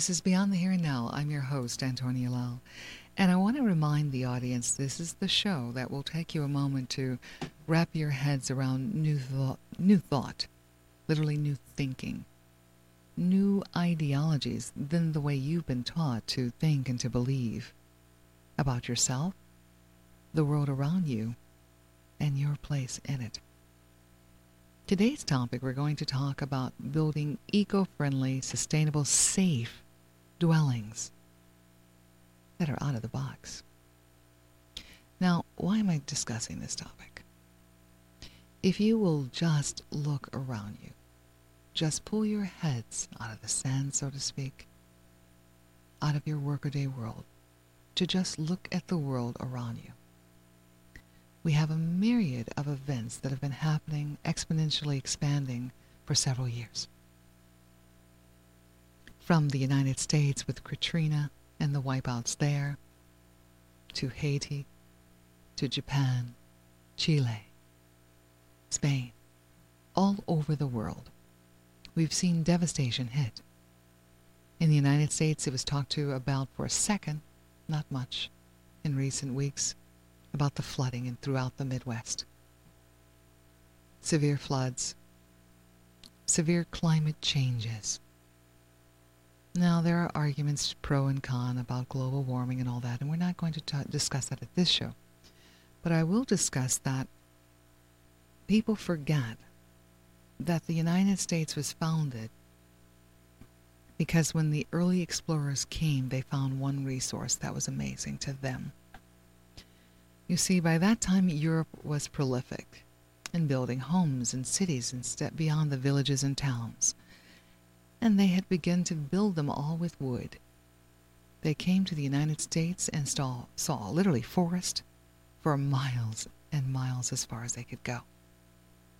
This is Beyond the Here and Now. I'm your host, Antonia Lal. And I want to remind the audience this is the show that will take you a moment to wrap your heads around new thought, new thought, literally new thinking, new ideologies than the way you've been taught to think and to believe about yourself, the world around you, and your place in it. Today's topic, we're going to talk about building eco friendly, sustainable, safe dwellings that are out of the box. Now, why am I discussing this topic? If you will just look around you, just pull your heads out of the sand, so to speak, out of your workaday world, to just look at the world around you we have a myriad of events that have been happening, exponentially expanding for several years. From the United States with Katrina and the wipeouts there, to Haiti, to Japan, Chile, Spain, all over the world, we've seen devastation hit. In the United States, it was talked to about for a second, not much, in recent weeks about the flooding and throughout the Midwest. Severe floods, severe climate changes. Now, there are arguments pro and con about global warming and all that, and we're not going to t- discuss that at this show. But I will discuss that people forget that the United States was founded because when the early explorers came, they found one resource that was amazing to them you see, by that time, Europe was prolific in building homes and cities and beyond the villages and towns. And they had begun to build them all with wood. They came to the United States and saw, saw literally forest for miles and miles as far as they could go.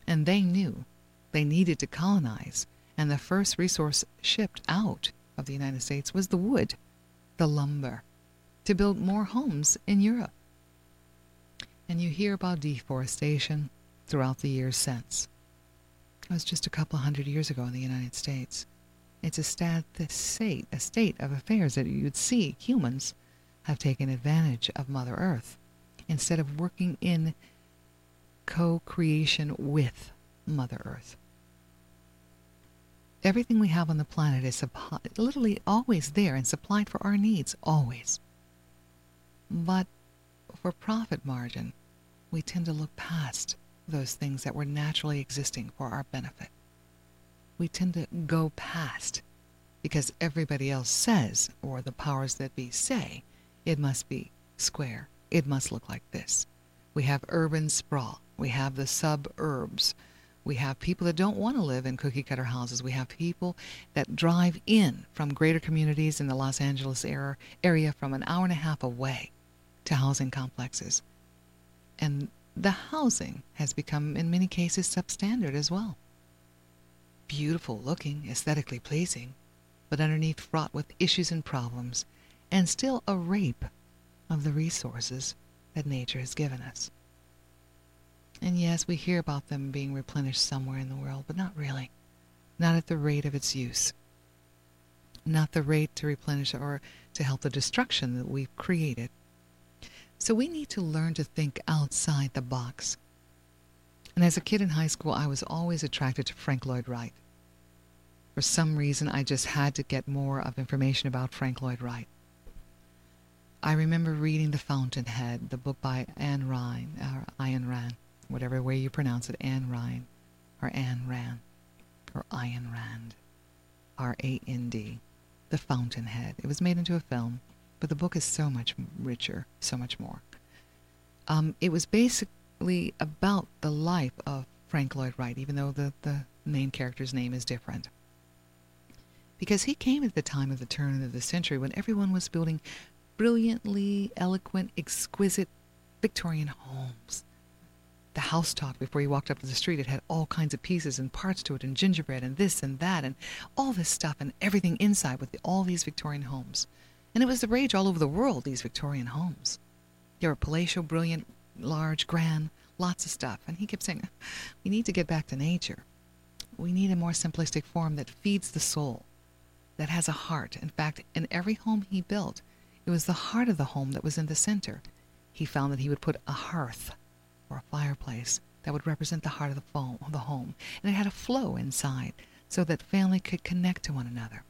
And they knew they needed to colonize, and the first resource shipped out of the United States was the wood, the lumber, to build more homes in Europe and you hear about deforestation throughout the years since. It was just a couple hundred years ago in the United States. It's a, stat, state, a state of affairs that you'd see humans have taken advantage of Mother Earth instead of working in co creation with Mother Earth. Everything we have on the planet is literally always there and supplied for our needs, always. But for profit margin, we tend to look past those things that were naturally existing for our benefit. We tend to go past because everybody else says, or the powers that be say, it must be square. It must look like this. We have urban sprawl. We have the suburbs. We have people that don't want to live in cookie cutter houses. We have people that drive in from greater communities in the Los Angeles area from an hour and a half away to housing complexes and the housing has become, in many cases, substandard as well. Beautiful looking, aesthetically pleasing, but underneath fraught with issues and problems, and still a rape of the resources that nature has given us. And yes, we hear about them being replenished somewhere in the world, but not really. Not at the rate of its use. Not the rate to replenish or to help the destruction that we've created so we need to learn to think outside the box. And as a kid in high school, I was always attracted to Frank Lloyd Wright. For some reason, I just had to get more of information about Frank Lloyd Wright. I remember reading The Fountainhead, the book by Anne Ryan, or Ayn Rand, whatever way you pronounce it, Anne Ryan, or Anne Rand, or Ayn Rand, R A N D, The Fountainhead. It was made into a film but the book is so much richer, so much more. Um, it was basically about the life of Frank Lloyd Wright, even though the, the main character's name is different. Because he came at the time of the turn of the century when everyone was building brilliantly eloquent, exquisite Victorian homes. The house talk before you walked up to the street, it had all kinds of pieces and parts to it, and gingerbread, and this and that, and all this stuff, and everything inside with all these Victorian homes. And it was the rage all over the world, these Victorian homes. They were palatial, brilliant, large, grand, lots of stuff. And he kept saying, we need to get back to nature. We need a more simplistic form that feeds the soul, that has a heart. In fact, in every home he built, it was the heart of the home that was in the center. He found that he would put a hearth or a fireplace that would represent the heart of the, home, and it had a flow inside so that family could connect to one another.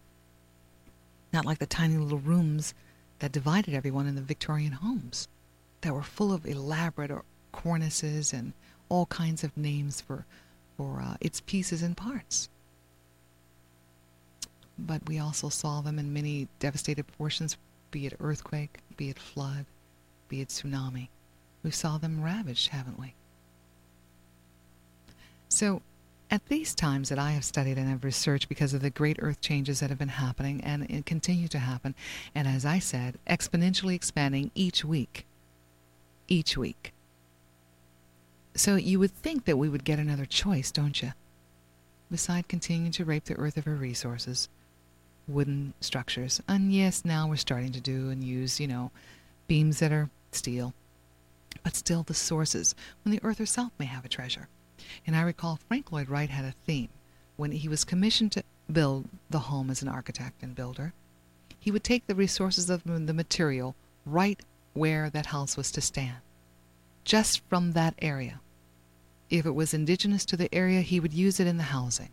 Not like the tiny little rooms that divided everyone in the Victorian homes that were full of elaborate cornices and all kinds of names for, for uh, its pieces and parts. But we also saw them in many devastated portions, be it earthquake, be it flood, be it tsunami. We saw them ravaged, haven't we? So, at these times that I have studied and have researched because of the great earth changes that have been happening and continue to happen, and as I said, exponentially expanding each week, each week. So you would think that we would get another choice, don't you? Beside continuing to rape the earth of her resources, wooden structures, and yes, now we're starting to do and use, you know, beams that are steel, but still the sources, when the earth herself may have a treasure. And I recall Frank Lloyd Wright had a theme when he was commissioned to build the home as an architect and builder. He would take the resources of the material right where that house was to stand just from that area. If it was indigenous to the area, he would use it in the housing.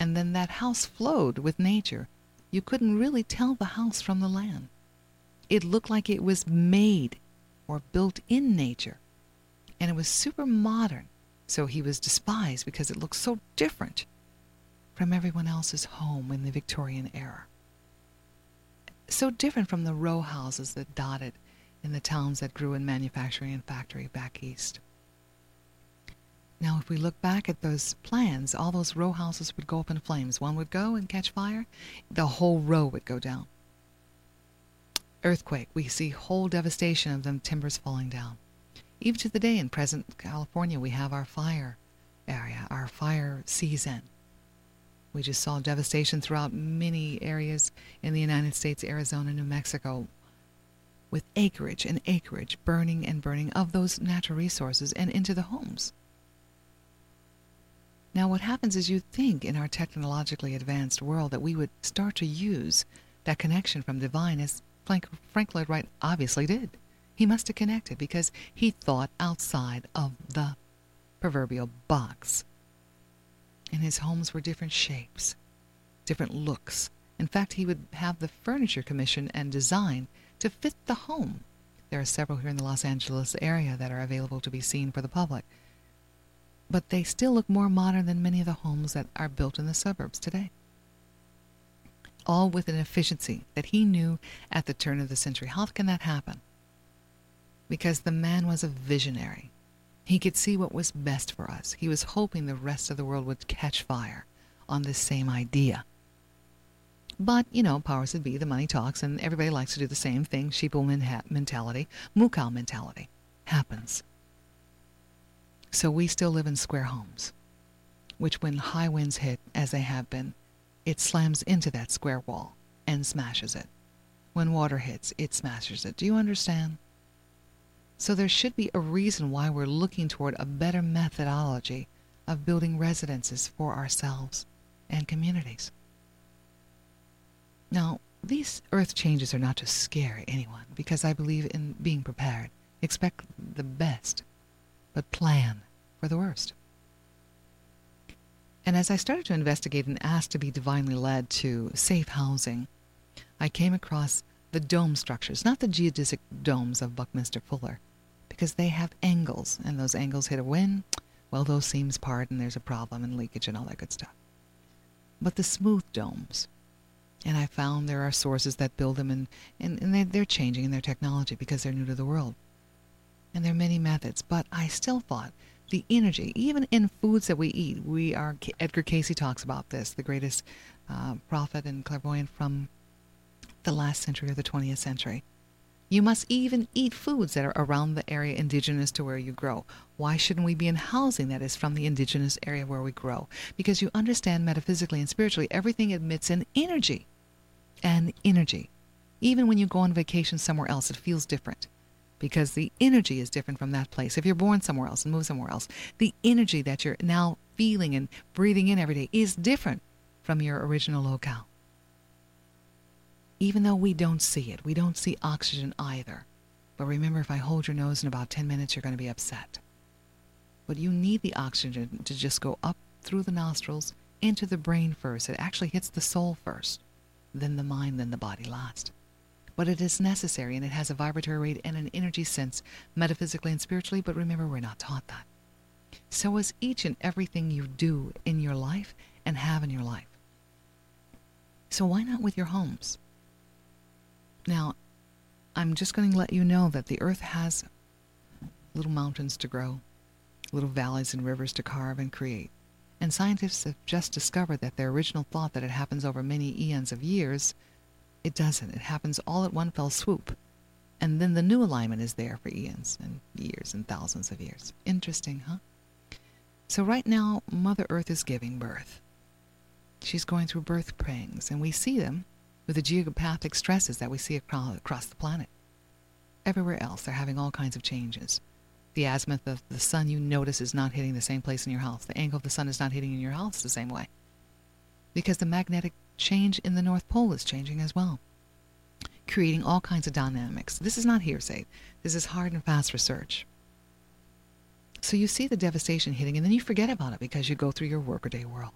And then that house flowed with nature. You couldn't really tell the house from the land. It looked like it was made or built in nature. And it was super modern, so he was despised because it looked so different from everyone else's home in the Victorian era. So different from the row houses that dotted in the towns that grew in manufacturing and factory back east. Now, if we look back at those plans, all those row houses would go up in flames. One would go and catch fire, the whole row would go down. Earthquake, we see whole devastation of them timbers falling down. Even to the day in present California, we have our fire area, our fire season. We just saw devastation throughout many areas in the United States, Arizona, New Mexico, with acreage and acreage burning and burning of those natural resources and into the homes. Now, what happens is you think in our technologically advanced world that we would start to use that connection from divine, as Frank, Frank Lloyd Wright obviously did. He must have connected because he thought outside of the proverbial box. And his homes were different shapes, different looks. In fact, he would have the furniture commission and design to fit the home. There are several here in the Los Angeles area that are available to be seen for the public. But they still look more modern than many of the homes that are built in the suburbs today. All with an efficiency that he knew at the turn of the century. How can that happen? Because the man was a visionary. He could see what was best for us. He was hoping the rest of the world would catch fire on this same idea. But, you know, powers that be, the money talks, and everybody likes to do the same thing. Sheeple mentality, moo mentality happens. So we still live in square homes, which when high winds hit, as they have been, it slams into that square wall and smashes it. When water hits, it smashes it. Do you understand? So there should be a reason why we're looking toward a better methodology of building residences for ourselves and communities. Now, these earth changes are not to scare anyone, because I believe in being prepared. Expect the best, but plan for the worst. And as I started to investigate and ask to be divinely led to safe housing, I came across the dome structures, not the geodesic domes of Buckminster Fuller, because they have angles, and those angles hit a wind, well, those seams part, and there's a problem and leakage and all that good stuff. But the smooth domes, and I found there are sources that build them, and, and, and they, they're changing in their technology because they're new to the world. And there are many methods, but I still thought the energy, even in foods that we eat, we are, Edgar Cayce talks about this, the greatest uh, prophet and clairvoyant from the last century or the 20th century. You must even eat foods that are around the area indigenous to where you grow. Why shouldn't we be in housing that is from the indigenous area where we grow? Because you understand metaphysically and spiritually, everything emits an energy. And energy. Even when you go on vacation somewhere else, it feels different because the energy is different from that place. If you're born somewhere else and move somewhere else, the energy that you're now feeling and breathing in every day is different from your original locale. Even though we don't see it. We don't see oxygen either. But remember, if I hold your nose in about 10 minutes, you're going to be upset. But you need the oxygen to just go up through the nostrils into the brain first. It actually hits the soul first, then the mind, then the body last. But it is necessary and it has a vibratory rate and an energy sense metaphysically and spiritually, but remember, we're not taught that. So is each and everything you do in your life and have in your life. So why not with your homes? Now, I'm just going to let you know that the earth has little mountains to grow, little valleys and rivers to carve and create. And scientists have just discovered that their original thought that it happens over many eons of years, it doesn't. It happens all at one fell swoop. And then the new alignment is there for eons and years and thousands of years. Interesting, huh? So right now, Mother Earth is giving birth. She's going through birth pangs, and we see them with the geopathic stresses that we see across the planet. Everywhere else, they're having all kinds of changes. The azimuth of the sun you notice is not hitting the same place in your house. The angle of the sun is not hitting in your house the same way. Because the magnetic change in the North Pole is changing as well, creating all kinds of dynamics. This is not hearsay, this is hard and fast research. So you see the devastation hitting, and then you forget about it because you go through your workaday world.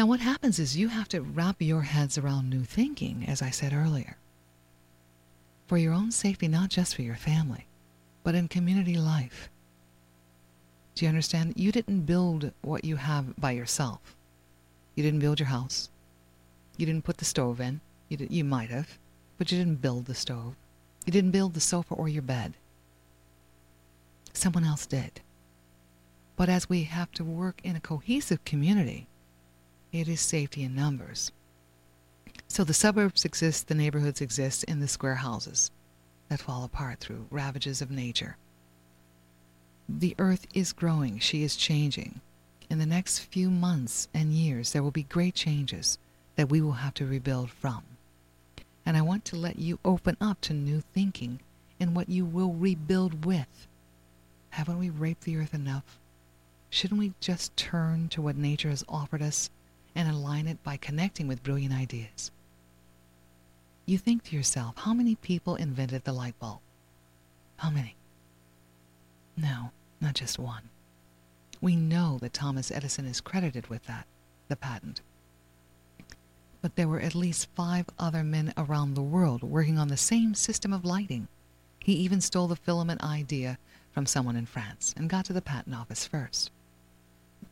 Now, what happens is you have to wrap your heads around new thinking, as I said earlier, for your own safety, not just for your family, but in community life. Do you understand? You didn't build what you have by yourself. You didn't build your house. You didn't put the stove in. You, did, you might have, but you didn't build the stove. You didn't build the sofa or your bed. Someone else did. But as we have to work in a cohesive community, it is safety in numbers. So the suburbs exist, the neighborhoods exist in the square houses that fall apart through ravages of nature. The earth is growing, she is changing. In the next few months and years, there will be great changes that we will have to rebuild from. And I want to let you open up to new thinking in what you will rebuild with. Haven't we raped the earth enough? Shouldn't we just turn to what nature has offered us and align it by connecting with brilliant ideas. You think to yourself, how many people invented the light bulb? How many? No, not just one. We know that Thomas Edison is credited with that, the patent. But there were at least five other men around the world working on the same system of lighting. He even stole the filament idea from someone in France and got to the patent office first.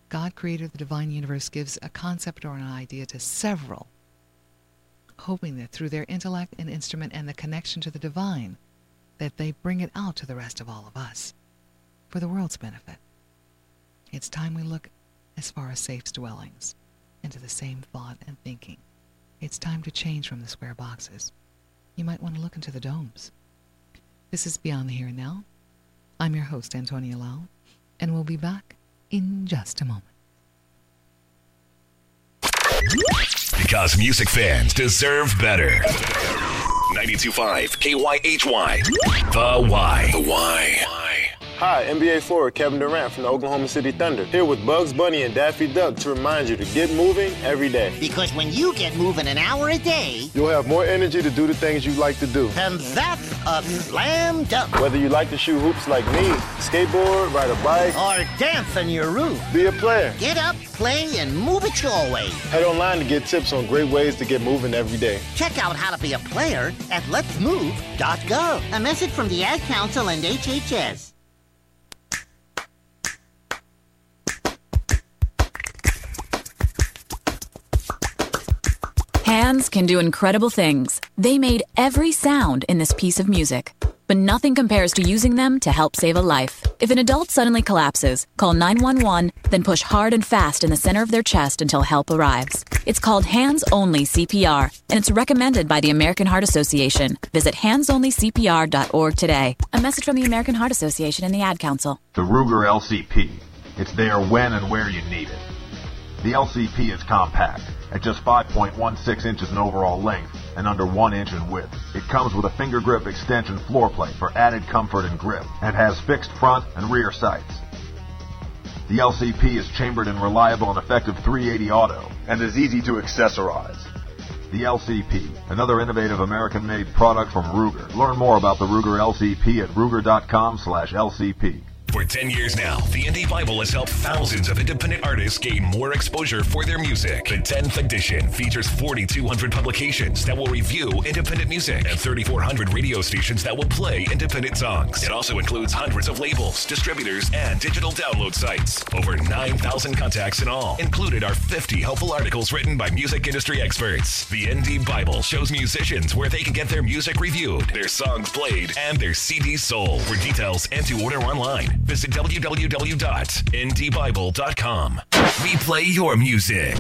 God, creator of the divine universe, gives a concept or an idea to several, hoping that through their intellect and instrument and the connection to the divine, that they bring it out to the rest of all of us, for the world's benefit. It's time we look as far as safe dwellings, into the same thought and thinking. It's time to change from the square boxes. You might want to look into the domes. This is Beyond the Here and Now. I'm your host, Antonia Lau, and we'll be back in just a moment. Because music fans deserve better. 92.5 KYHY. The Y. The Y. Hi, NBA forward Kevin Durant from the Oklahoma City Thunder, here with Bugs Bunny and Daffy Duck to remind you to get moving every day. Because when you get moving an hour a day, you'll have more energy to do the things you like to do. And that's a slam dunk. Whether you like to shoot hoops like me, skateboard, ride a bike, or dance on your roof, be a player. Get up, play, and move it your way. Head online to get tips on great ways to get moving every day. Check out how to be a player at letsmove.gov. A message from the Ad Council and HHS. Hands can do incredible things. They made every sound in this piece of music. But nothing compares to using them to help save a life. If an adult suddenly collapses, call 911, then push hard and fast in the center of their chest until help arrives. It's called Hands Only CPR, and it's recommended by the American Heart Association. Visit handsonlycpr.org today. A message from the American Heart Association and the Ad Council. The Ruger LCP. It's there when and where you need it. The LCP is compact at just 5.16 inches in overall length and under 1 inch in width. It comes with a finger grip extension floor plate for added comfort and grip and has fixed front and rear sights. The LCP is chambered in reliable and effective 380 auto and is easy to accessorize. The LCP, another innovative American-made product from Ruger. Learn more about the Ruger LCP at ruger.com slash LCP. For 10 years now, the Indie Bible has helped thousands of independent artists gain more exposure for their music. The 10th edition features 4,200 publications that will review independent music and 3,400 radio stations that will play independent songs. It also includes hundreds of labels, distributors, and digital download sites. Over 9,000 contacts in all. Included are 50 helpful articles written by music industry experts. The Indie Bible shows musicians where they can get their music reviewed, their songs played, and their CDs sold. For details and to order online, visit www.indiebible.com. We play your music,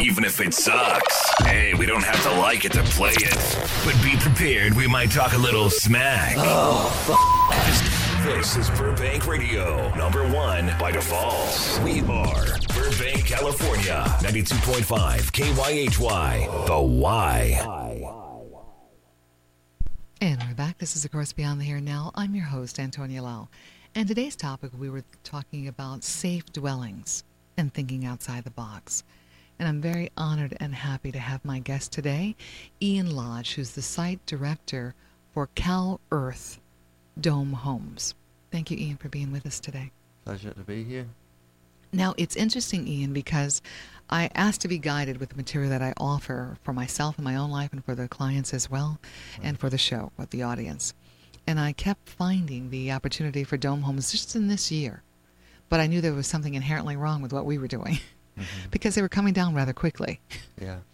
even if it sucks. Hey, we don't have to like it to play it. But be prepared, we might talk a little smack. This, this is Burbank Radio, number one by default. We are Burbank, California, 92.5 KYHY, The Y. And we're back. This is, of course, Beyond the Here and Now. I'm your host, Antonia Lau. And today's topic, we were talking about safe dwellings and thinking outside the box. And I'm very honored and happy to have my guest today, Ian Lodge, who's the site director for Cal Earth Dome Homes. Thank you, Ian, for being with us today. Pleasure to be here. Now, it's interesting, Ian, because I ask to be guided with the material that I offer for myself in my own life and for the clients as well, and for the show, with the audience. And I kept finding the opportunity for dome homes just in this year. But I knew there was something inherently wrong with what we were doing because they were coming down rather quickly. Yeah.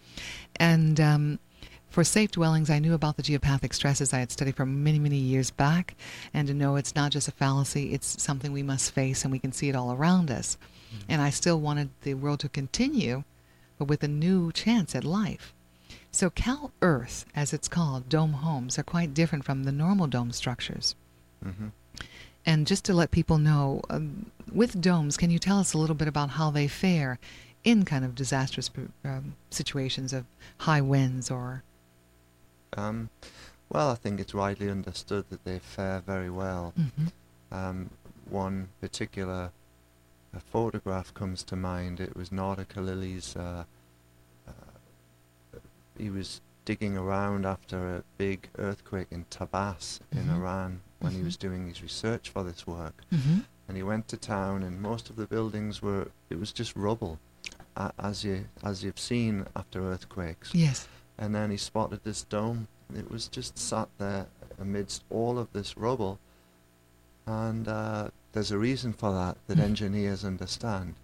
And um, for safe dwellings, I knew about the geopathic stresses I had studied for many, many years back, and to know it's not just a fallacy, it's something we must face, and we can see it all around us. And I still wanted the world to continue, but with a new chance at life. So, Cal Earth, as it's called, dome homes, are quite different from the normal dome structures. hmm And just to let people know, um, with domes, can you tell us a little bit about how they fare in kind of disastrous um, situations of high winds or Um, well, I think it's widely understood that they fare very well. Mhm. Um, one particular uh, photograph comes to mind. It was Khalili's. Uh, uh, he was digging around after a big earthquake in Tabas in Mhm. Iran when he Mhm. was doing his research for this work. Mhm. and he went to town and most of the buildings were it was just rubble a- as you as you've seen after earthquakes yes, and then he spotted this dome it was just sat there amidst all of this rubble and uh, there's a reason for that that Mhm. engineers understand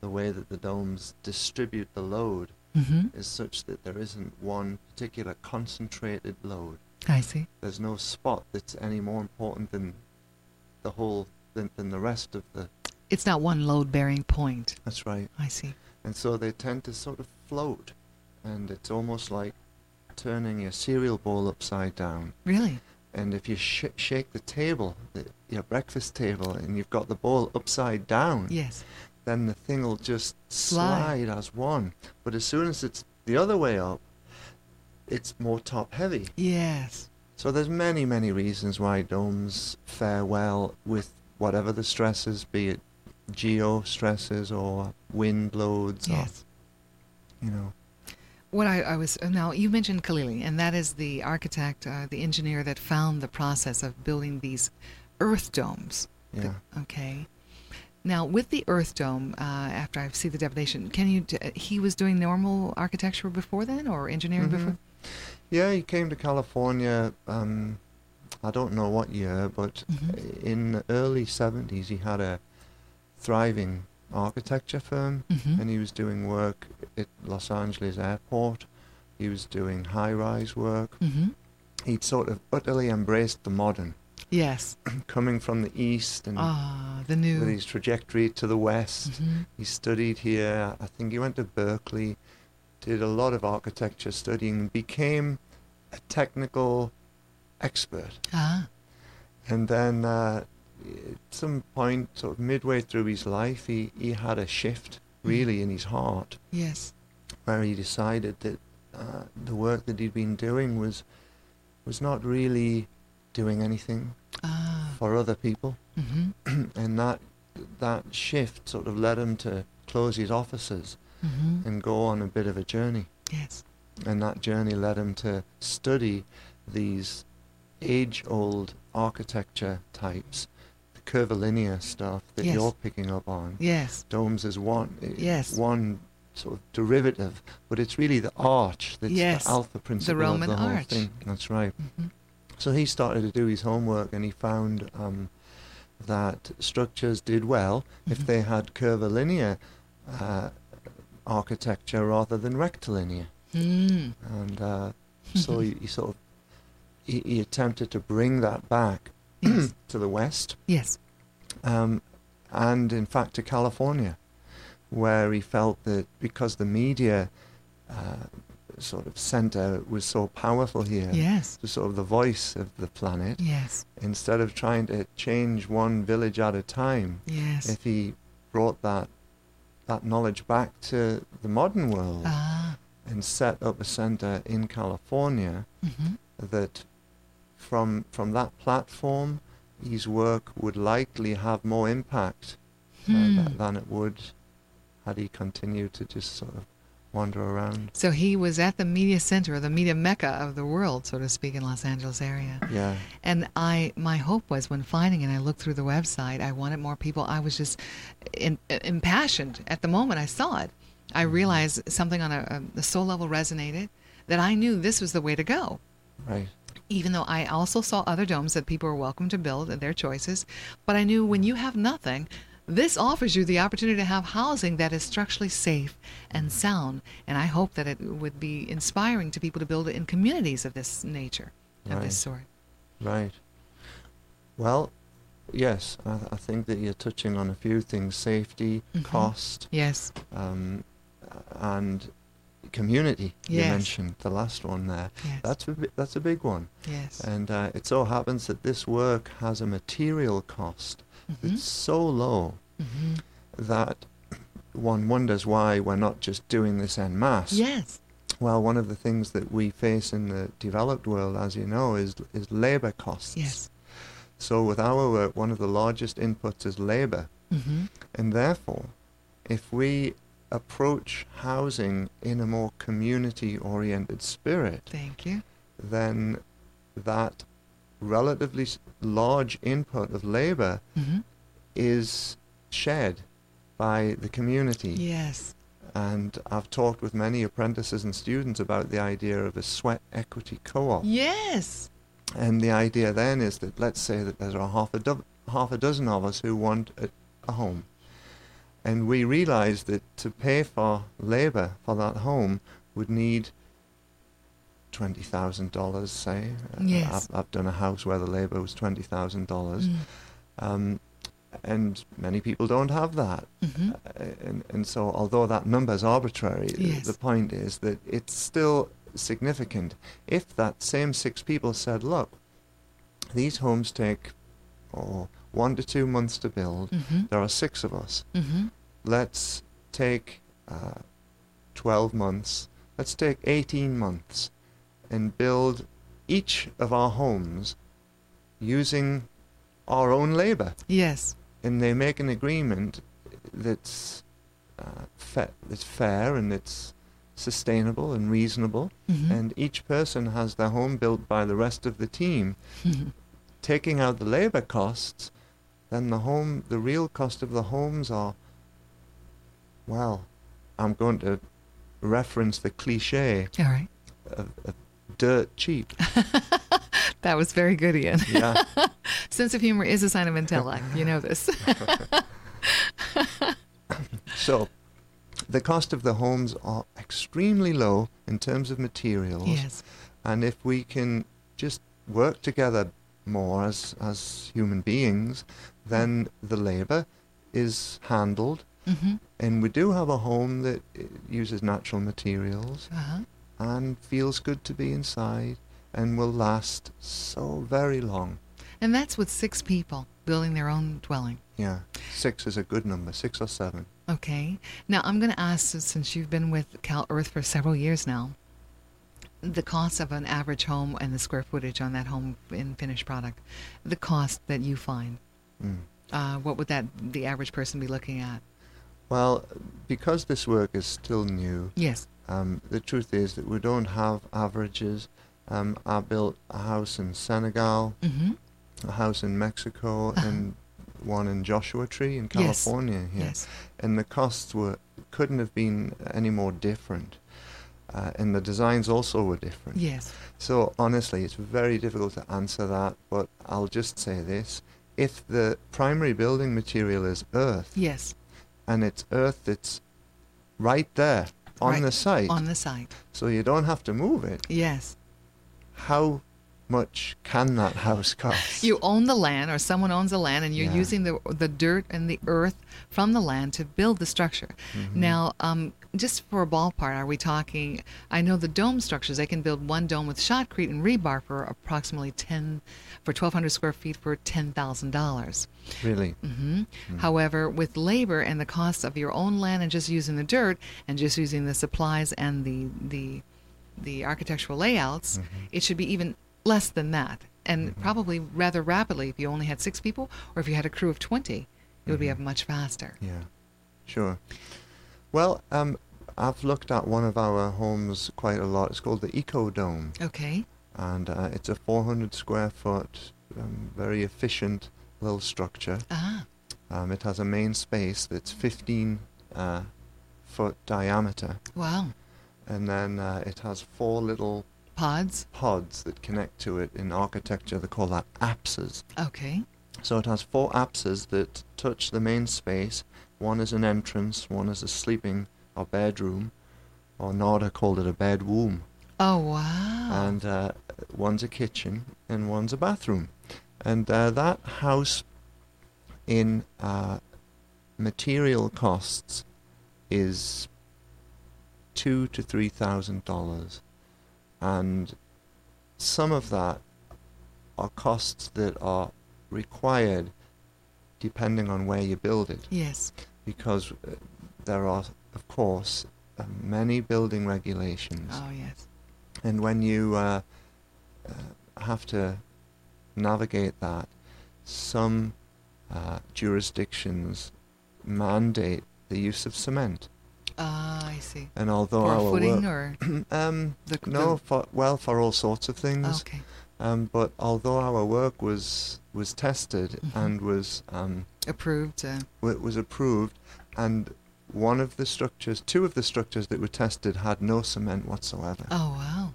the way that the domes distribute the load hmm is such that there isn't one particular concentrated load I see. there's no spot that's any more important than the whole than, than the rest of the It's not one load-bearing point. that's right I see. and so they tend to sort of float and it's almost like turning your cereal bowl upside down Really? and if you sh- shake the table the, your breakfast table and you've got the bowl upside down Yes. Then the thing will just Slide. slide as one but as soon as it's the other way up it's more top heavy Yes. so there's many many reasons why domes fare well with whatever the stresses be it geo stresses or wind loads Yes. or you know What I, I was now you mentioned Khalili, and that is the architect, uh, the engineer that found the process of building these earth domes. The- Yeah. okay. Now with the earth dome, uh, after I see the definition, can you? d- uh, he was doing normal architecture before then, or engineering Mhm. before? Yeah, he came to California. Um, I don't know what year, but Mhm. in the early '70s, he had a thriving architecture firm, Mhm. and he was doing work at Los Angeles Airport. He was doing high-rise work. Mm-hmm. He'd sort of utterly embraced the modern, Yes. coming from the east and Ah, the new. with his trajectory to the west. Mhm. He studied here. I think he went to Berkeley, did a lot of architecture studying, became a technical expert. Ah. And then uh, at some point, sort of midway through his life, he, he had a shift really in his heart Yes. where he decided that uh, the work that he'd been doing was was not really doing anything Ah. for other people. Mm-hmm. and that that shift sort of led him to close his offices Mm-hmm. and go on a bit of a journey. Yes. And that journey led him to study these age-old architecture types, the curvilinear stuff that Yes. you're picking up on. Yes. Domes is one, Yes. one sort of derivative, but it's really the arch that's Yes, the alpha principle the Roman of the whole arch. thing. That's right. Mhm. So he started to do his homework, and he found um, that structures did well if Mhm. they had curvilinear uh, architecture rather than rectilinear. Mm. And uh, so he, he sort of he, he attempted to bring that back Yes. to the west, yes. um, and in fact to California, where he felt that because the media uh, sort of center was so powerful here, Yes. the sort of the voice of the planet, Yes. instead of trying to change one village at a time, Yes. if he brought that that knowledge back to the modern world Ah. and set up a center in California, mhm. that from from that platform, his work would likely have more impact uh, Hmm. than, than it would had he continued to just sort of wander around. So he was at the media center, or the media mecca of the world, so to speak, in Los Angeles area. Yeah, And I, my hope was when finding it, I looked through the website. I wanted more people. I was just in, impassioned at the moment I saw it. I mm-hmm. realized something on a, a soul level resonated that I knew this was the way to go. right. Even though I also saw other domes that people were welcome to build at their choices, but I knew when you have nothing, this offers you the opportunity to have housing that is structurally safe and sound. And I hope that it would be inspiring to people to build it in communities of this nature, of Right. this sort. Right. Well, yes, I, I think that you're touching on a few things: safety, Mhm. cost, Yes. um, and community. You mentioned the last one there. Yes. That's a that's a big one. Yes. And uh, it so happens that this work has a material cost Mhm. that's so low Mhm. that one wonders why we're not just doing this en masse. Yes. Well, one of the things that we face in the developed world, as you know, is is labor costs. Yes. So with our work, one of the largest inputs is labor, Mm-hmm. and therefore, if we approach housing in a more community-oriented spirit, Thank you. then that relatively large input of labor Mm-hmm. is shared by the community. Yes. And I've talked with many apprentices and students about the idea of a sweat equity co-op. Yes. And the idea then is that let's say that there are half a, do- half a dozen of us who want a, a home. And we realize that to pay for labor for that home would need $20,000, say. Uh, Yes. I've, I've done a house where the labor was $20,000. Mm. Um, and many people don't have that. Mm-hmm. Uh, and, and so, although that number is arbitrary, Yes. the point is that it's still significant. If that same six people said, look, these homes take oh, one to two months to build, Mm-hmm. there are six of us, Mm-hmm. let's take uh, 12 months, let's take 18 months and build each of our homes using our own labor Yes. and they make an agreement that's uh, fa- that's fair and it's sustainable and reasonable, Mm-hmm. and each person has their home built by the rest of the team, Mm-hmm. taking out the labor costs. Then the home, the real cost of the homes are, well, I'm going to reference the cliche All right. of, of dirt cheap. That was very good, Ian. Yeah. Sense of humor is a sign of intellect. You know this. So, the cost of the homes are extremely low in terms of materials. yes. And if we can just work together more as, as human beings, then the labor is handled. Mm-hmm. And we do have a home that uh, uses natural materials Uh-huh. and feels good to be inside and will last so very long. And that's with six people building their own dwelling. Yeah, six is a good number, six or seven. Okay. Now I'm going to ask, since you've been with Cal Earth for several years now, the cost of an average home and the square footage on that home in finished product, the cost that you find, Mm. uh, what would that the average person be looking at? Well, because this work is still new, Yes. um, the truth is that we don't have averages. Um, I built a house in Senegal, Mm-hmm. a house in Mexico, Uh-huh. and one in Joshua Tree in Yes. California. Here. Yes. and the costs were couldn't have been any more different. Uh, and the designs also were different. Yes. So honestly, it's very difficult to answer that. But I'll just say this: if the primary building material is earth, Yes. and it's earth that's right there on Right, the site, On the site. so you don't have to move it. Yes. How much can that house cost? You own the land, or someone owns the land, and you're Yeah. using the the dirt and the earth from the land to build the structure. Mm-hmm. Now, um, just for a ballpark, are we talking? I know the dome structures. They can build one dome with shotcrete and rebar for approximately ten, for 1,200 square feet for ten thousand dollars. really? Mm-hmm. However, with labor and the cost of your own land and just using the dirt and just using the supplies and the the the architectural layouts, it should be even less than that, and probably rather rapidly if you only had six people, or if you had a crew of twenty, it would be up much faster. Yeah, sure. Well, um, I've looked at one of our homes quite a lot. It's called the Eco Dome, Okay. and uh, it's a 400 square foot, um, very efficient little structure. Ah. Um, it has a main space that's 15 uh, foot diameter, Wow. and then uh, it has four little Pods. pods that connect to it. In architecture, they call that apses. Okay. So it has four apses that touch the main space. One is an entrance, one is a sleeping or bedroom, or Nader called it a bedroom, Oh wow. and uh, one's a kitchen and one's a bathroom. And uh, that house in uh, material costs is two to three thousand dollars, and some of that are costs that are required depending on where you build it, yes. because uh, there are, of course, uh, many building regulations, Oh yes. and when you uh, uh, have to navigate that, some uh, jurisdictions mandate the use of cement. Ah, I see. And although For our footing work, or um, the no, the- for well, for all sorts of things. okay. Um, but although our work was was tested Mhm. and was um, Approved. Uh, wa- was approved, and one of the structures, two of the structures that were tested had no cement whatsoever. oh wow.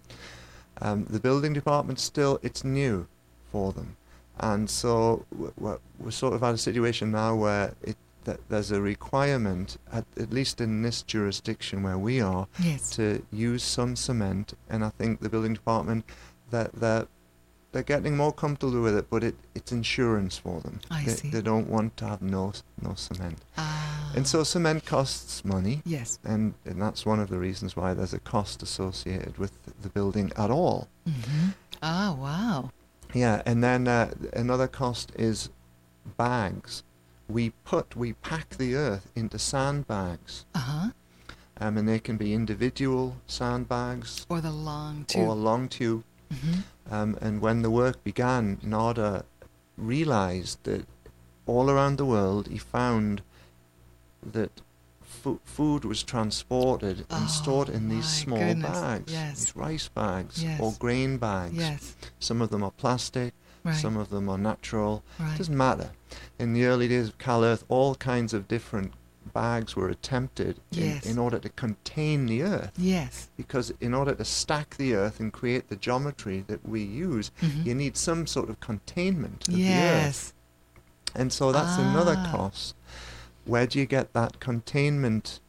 Um, the building department still, it's new for them, and so we're sort of at a situation now where it that there's a requirement, at, at least in this jurisdiction where we are, Yes. to use some cement, and I think the building department that they're they're getting more comfortable with it, but it, it's insurance for them. I they, see. they don't want to have no no cement, Ah. and so cement costs money, Yes. and and that's one of the reasons why there's a cost associated with the building at all. hmm Ah wow. Yeah, and then uh, another cost is bags. We put we pack the earth into sandbags, Uh huh. um, and they can be individual sandbags Or the long tube. or long tube. hmm Um, and when the work began, Nader realized that all around the world he found that fu- food was transported Oh, and stored in these small goodness, bags, yes. these rice bags Yes. or grain bags. Yes. Some of them are plastic, Right. some of them are natural. right. Doesn't matter. In the early days of Cal Earth, all kinds of different bags were attempted Yes. in, in order to contain the earth. yes. Because in order to stack the earth and create the geometry that we use, Mhm. you need some sort of containment of the earth. Yes. And so that's another Ah. cost. Where do you get that containment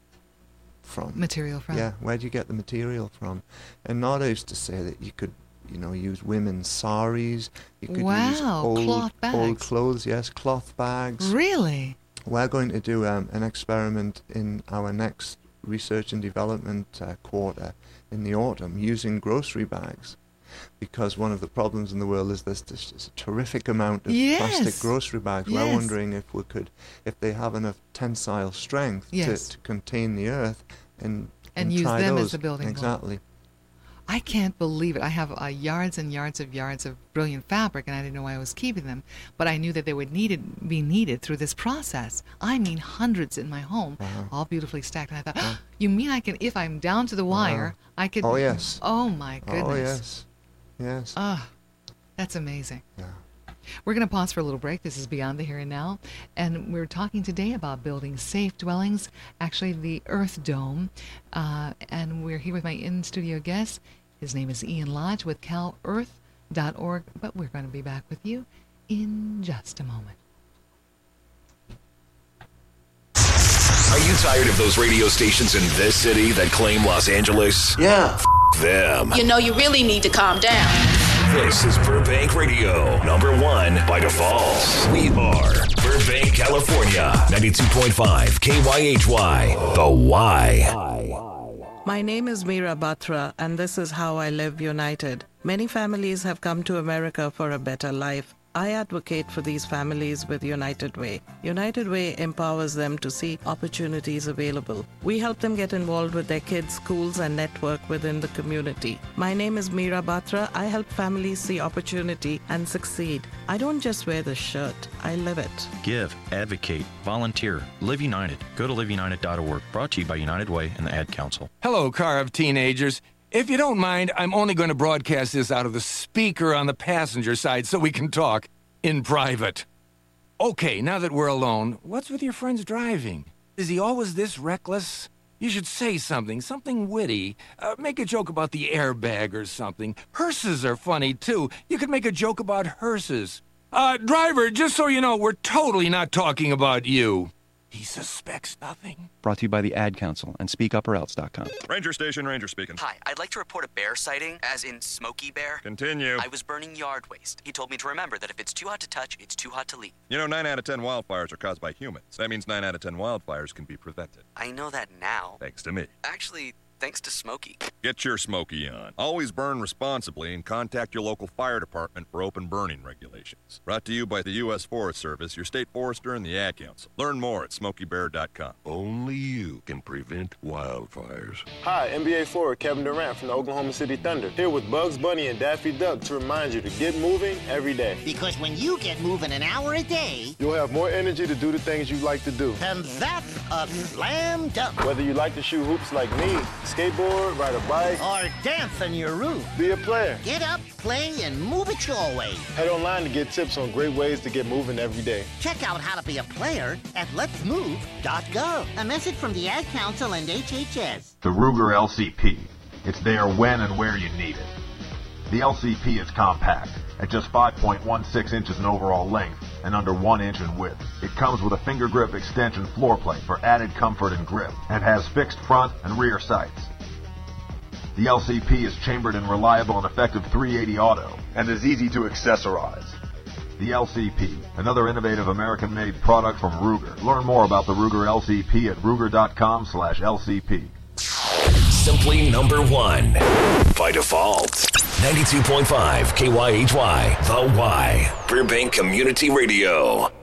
from? Material from. Yeah, where do you get the material from? And Nader used to say that you could, you know, use women's saris. You could use old, cloth old clothes. Yes, cloth bags. Really? We're going to do um, an experiment in our next research and development uh, quarter in the autumn using grocery bags. Because one of the problems in the world is there's this, terrific amount of plastic grocery bags. We're wondering if we could, if they have enough tensile strength Yes. to, to contain the earth and And use try them as a the building block. I can't believe it. I have uh, yards and yards of yards of brilliant fabric, and I didn't know why I was keeping them, but I knew that they would needed be needed through this process. I mean, hundreds in my home, Uh-huh. all beautifully stacked. And I thought, you mean I can, if I'm down to the wire, I could. Oh, yes. Oh my goodness. Oh yes, yes. Ah, that's amazing. yeah. We're going to pause for a little break. This is Beyond the Here and Now. And we're talking today about building safe dwellings, actually, the Earth Dome. Uh, and we're here with my in studio guest. His name is Ian Lodge with CalEarth.org. But we're going to be back with you in just a moment. Are you tired of those radio stations in this city that claim Los Angeles? Yeah. Them. You know, you really need to calm down. This is Burbank Radio, number one by default. We are Burbank, California, 92.5 KYHY, The Y. My name is Meera Batra, and this is How I Live United. Many families have come to America for a better life. I advocate for these families with United Way. United Way empowers them to see opportunities available. We help them get involved with their kids' schools and network within the community. My name is Meera Batra. I help families see opportunity and succeed. I don't just wear the shirt, I live it. Give, advocate, volunteer. Live United. Go to liveunited.org. Brought to you by United Way and the Ad Council. Hello, car of teenagers. If you don't mind, I'm only going to broadcast this out of the speaker on the passenger side so we can talk in private. Okay, now that we're alone, what's with your friend's driving? Is he always this reckless? You should say something, something witty. Uh, make a joke about the airbag or something. Hearses are funny, too. You could make a joke about hearses. Uh, driver, just so you know, we're totally not talking about you. He suspects nothing. Brought to you by the Ad Council and SpeakUpOrElse.com. Ranger Station, Ranger speaking. Hi, I'd like to report a bear sighting, as in Smokey Bear. Continue. I was burning yard waste. He told me to remember that if it's too hot to touch, it's too hot to leave. You know, 9 out of 10 wildfires are caused by humans. That means 9 out of 10 wildfires can be prevented. I know that now. Thanks to me. Actually, thanks to Smokey. Get your Smokey on. Always burn responsibly and contact your local fire department for open burning regulations. Brought to you by the U.S. Forest Service, your state forester, and the Ad Council. Learn more at smokeybear.com. Only you can prevent wildfires. Hi, NBA forward Kevin Durant from the Oklahoma City Thunder, here with Bugs Bunny and Daffy Duck to remind you to get moving every day. Because when you get moving an hour a day, You'll have more energy to do the things you like to do. and that's a slam dunk. Whether you like to shoot hoops like me, skateboard, ride a bike, Or dance on your roof. be a player. Get up, play, and move it your way. Head online to get tips on great ways to get moving every day. Check out how to be a player at letsmove.gov. A message from the Ad Council and HHS. The Ruger LCP. It's there when and where you need it. The LCP is compact, at just 5.16 inches in overall length and under 1 inch in width. It comes with a finger grip extension floor plate for added comfort and grip, and has fixed front and rear sights. The LCP is chambered in reliable and effective 380 auto, and is easy to accessorize. The LCP, another innovative American-made product from Ruger. Learn more about the Ruger LCP at ruger.com slash LCP. Simply number one by default. 92.5 KYHY, The Y. Burbank Community Radio.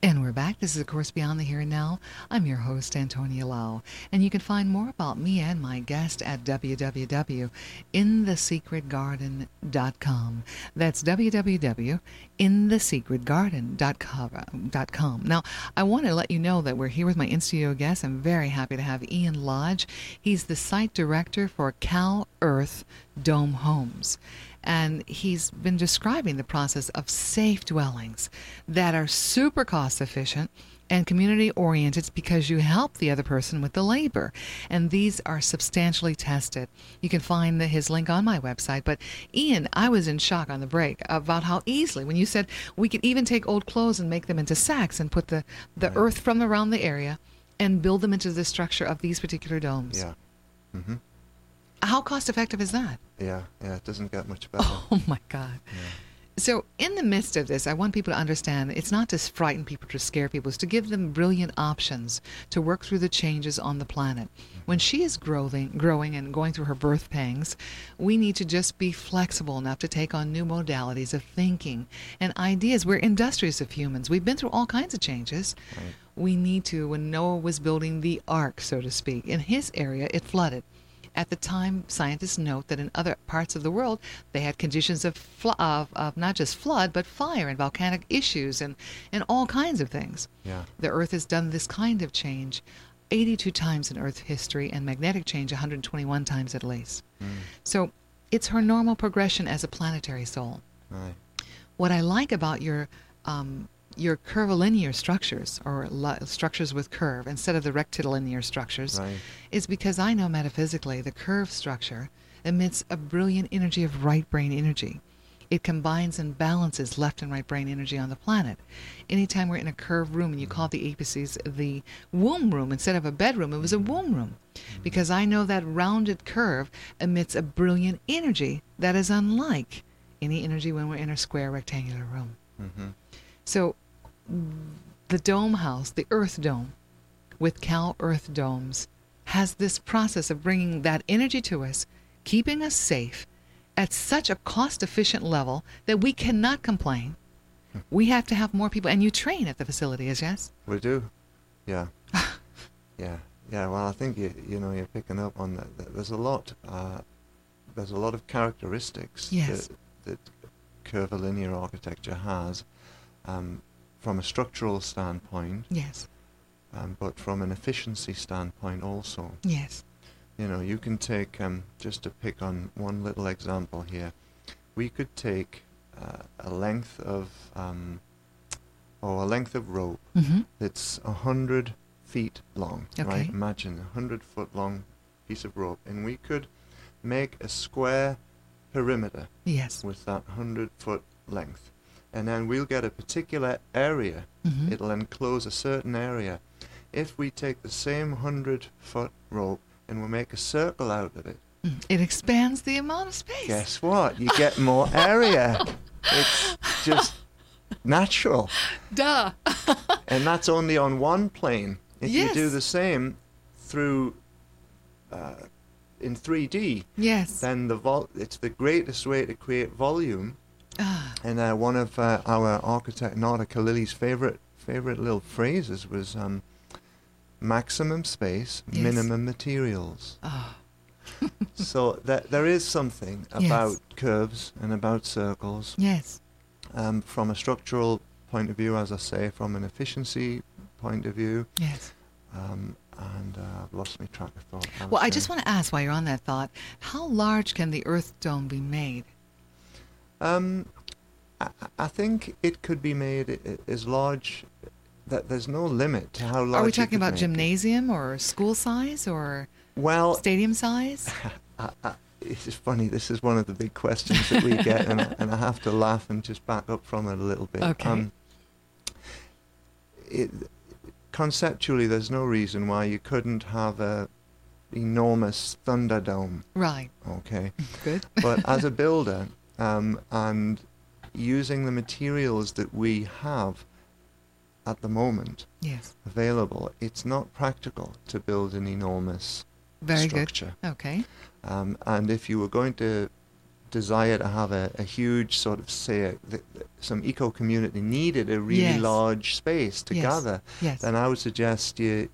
And we're back. This is, of course, Beyond the Here and Now. I'm your host, Antonia Lau. And you can find more about me and my guest at www.inthesecretgarden.com. That's www.inthesecretgarden.com. Now, I want to let you know that we're here with my in studio guest. I'm very happy to have Ian Lodge. He's the site director for Cal Earth Dome Homes and he's been describing the process of safe dwellings that are super cost efficient and community oriented because you help the other person with the labor. And these are substantially tested. You can find the, his link on my website. But Ian, I was in shock on the break about how easily, when you said we could even take old clothes and make them into sacks and put the, the earth from around the area and build them into the structure of these particular domes. Yeah. Mm-hmm. How cost effective is that? Yeah, yeah, it doesn't get much better. Oh my God. So, in the midst of this, I want people to understand it's not to frighten people, to scare people, it's to give them brilliant options to work through the changes on the planet. Mm-hmm. When she is growing, growing and going through her birth pangs, we need to just be flexible enough to take on new modalities of thinking and ideas. We're industrious of humans. We've been through all kinds of changes. We need to, when Noah was building the ark, so to speak, in his area, it flooded At the time, scientists note that in other parts of the world, they had conditions of, fl- of, of not just flood, but fire and volcanic issues and, and all kinds of things. Yeah. The Earth has done this kind of change 82 times in Earth history and magnetic change 121 times at least. Mm. So it's her normal progression as a planetary soul. Right. What I like about your um, your curvilinear structures or structures with curve instead of the rectilinear structures Right. is because I know metaphysically the curve structure emits a brilliant energy of right brain energy. It combines and balances left and right brain energy on the planet. Anytime we're in a curved room and you call the apices the womb room instead of a bedroom, it was a womb room. Because I know that rounded curve emits a brilliant energy that is unlike any energy when we're in a square rectangular room. Mm-hmm. So, the dome house, the Earth Dome, with Cal Earth Domes, has this process of bringing that energy to us, keeping us safe at such a cost efficient level that we cannot complain. We have to have more people, and you train at the facility, is yes? We do. Yeah. yeah. Yeah. Well, I think you you know you're picking up on that. that There's a lot. Uh, there's a lot of characteristics Yes. that, that curvilinear architecture has, um, from a structural standpoint. Yes. Um, but from an efficiency standpoint also. Yes. You know, you can take um, just to pick on one little example here. We could take uh, a length of um, or a length of rope Mhm. that's a hundred feet long. Okay. Right? Imagine a hundred foot long piece of rope, and we could make a square perimeter. Yes. With that hundred foot length, and then we'll get a particular area. Mhm. It'll enclose a certain area. If we take the same hundred foot rope and we make a circle out of it, It expands the amount of space. guess what? You get more area. It's just natural. Duh. And that's only on one plane. If you do the same through uh, in 3D, Yes. then the vol- it's the greatest way to create volume. Ah. And uh, one of uh, our architect Nader Khalili's favorite favorite little phrases was um, maximum space, Yes. minimum materials. Ah. so that there is something Yes. about curves and about circles. Yes. Um, from a structural point of view, as I say, from an efficiency point of view. Yes. Um, and uh, I've lost my track of thought. was Well, I just want to ask while you're on that thought, how large can the Earth Dome be made? Um, I, I think it could be made as large. That there's no limit to how large. Are we talking about make gymnasium or school size or Well, stadium size? I, I, it's funny. This is one of the big questions that we get, and, I, and I have to laugh and just back up from it a little bit. Okay. Um, it, conceptually, there's no reason why you couldn't have a enormous Thunderdome. Right. Okay. Good. but as a builder, um, and using the materials that we have at the moment Yes. available, it's not practical to build an enormous Very structure. good. Okay. Um, and if you were going to desire to have a, a huge sort of say a, th- th- some eco community needed a really Yes. large space to Yes. gather, Yes. then I would suggest you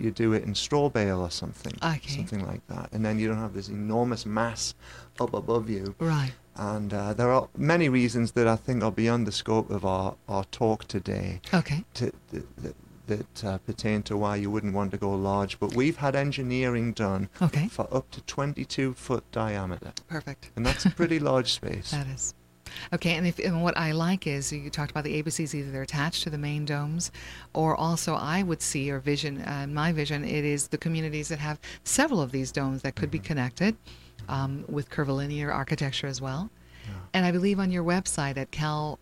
you do it in straw bale or something, Okay. something like that, and then you don't have this enormous mass up above you. Right. And uh, there are many reasons that I think are beyond the scope of our, our talk today. Okay. To, that that, uh, pertain to why you wouldn't want to go large. But we've had engineering done Okay. for up to 22 foot diameter. Perfect. And that's a pretty large space. That is. Okay, and, if, and what I like is you talked about the ABCs, either they're attached to the main domes, or also I would see, or vision, uh, my vision, it is the communities that have several of these domes that could be connected um, with curvilinear architecture as well. And I believe on your website at calearth.org,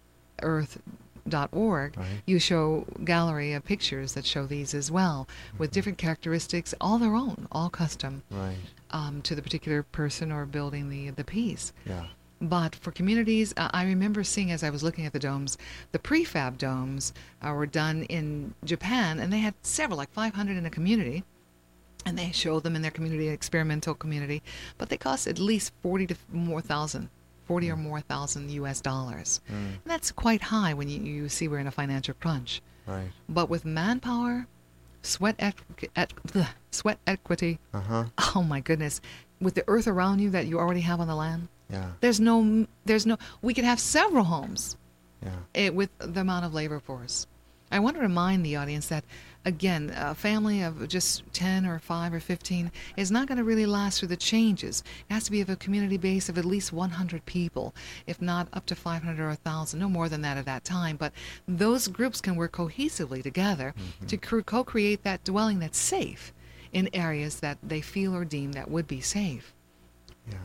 Right. you show gallery of pictures that show these as well, with different characteristics, all their own, all custom Right. um, to the particular person or building the the piece. Yeah. But for communities, uh, I remember seeing as I was looking at the domes, the prefab domes uh, were done in Japan, and they had several, like 500 in a community, and they show them in their community, experimental community, but they cost at least 40 to more thousand, 40 or more thousand U.S. dollars. Mm. And that's quite high when you, you see we're in a financial crunch. Right. But with manpower, sweat, equ- et- bleh, sweat equity, Uh huh. oh my goodness, with the earth around you that you already have on the land. Yeah. There's no, there's no. We could have several homes Yeah. eh, with the amount of labor force. I want to remind the audience that, again, a family of just 10 or 5 or 15 is not going to really last through the changes. It has to be of a community base of at least 100 people, if not up to 500 or 1,000, no more than that at that time. But those groups can work cohesively together to co create that dwelling that's safe in areas that they feel or deem that would be safe. Yeah.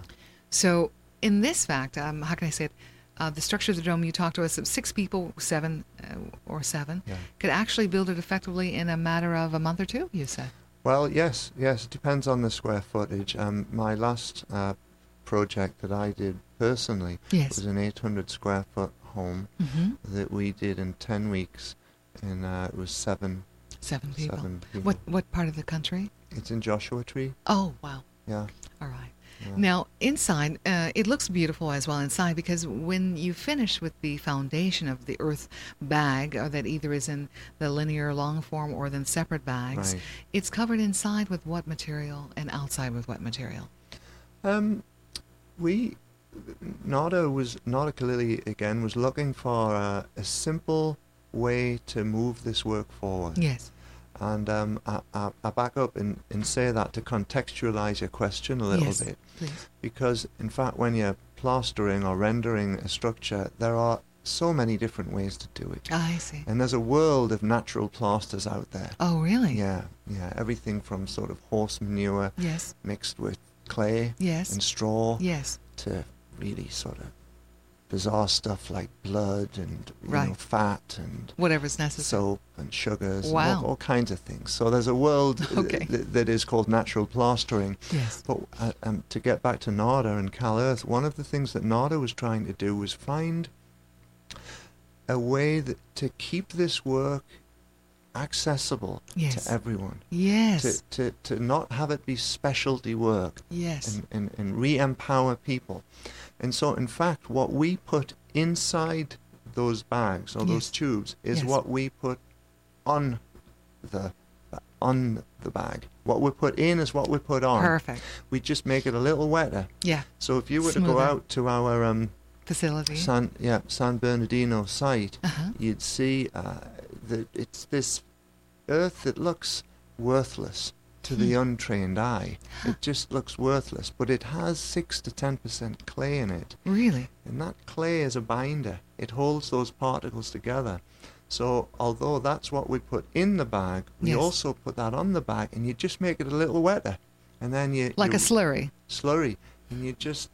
So, in this fact, um, how can I say it? Uh, the structure of the dome, you talked to us of six people, seven uh, or seven, Yeah. could actually build it effectively in a matter of a month or two, you said. Well, yes, yes. It depends on the square footage. Um, my last uh, project that I did personally Yes. was an 800 square foot home Mhm. that we did in 10 weeks, and uh, it was seven. Seven people. Seven people. What what part of the country? It's in Joshua Tree. Oh, wow. Yeah. All right. Yeah. Now, inside, uh, it looks beautiful as well inside because when you finish with the foundation of the earth bag, uh, that either is in the linear long form or then separate bags, Right. it's covered inside with what material and outside with what material? Um, we Nader was Nader Khalili again was looking for uh, a simple way to move this work forward. Yes. And um, I, I, I back up and, and say that to contextualize your question a little Yes, bit. please. Because, in fact, when you're plastering or rendering a structure, there are so many different ways to do it. I see. And there's a world of natural plasters out there. Oh, really? Yeah, yeah. Everything from sort of horse manure Yes. mixed with clay Yes. and straw Yes. to really sort of bizarre stuff like blood and you know, fat and Whatever's necessary. soap and sugars and all, all kinds of things. So there's a world Okay. th- that is called natural plastering. Yes. But uh, um, to get back to Nader and Cal Earth, one of the things that Nader was trying to do was find a way that to keep this work accessible Yes. to everyone. Yes. To, to, to not have it be specialty work. Yes. And, and, and re-empower people. And so, in fact, what we put inside those bags or those tubes is Yes. what we put on the on the bag. What we put in is what we put on. Perfect. We just make it a little wetter. Yeah. So if you were to go out to our um, Facility. San yeah San Bernardino site, Uh-huh. you'd see uh, that it's this earth that looks worthless to the untrained eye. It just looks worthless, but it has six to ten percent clay in it, Really? and that clay is a binder. It holds those particles together. So although that's what we put in the bag, we Yes. also put that on the bag, and you just make it a little wetter, and then you Like you a slurry. slurry, and you just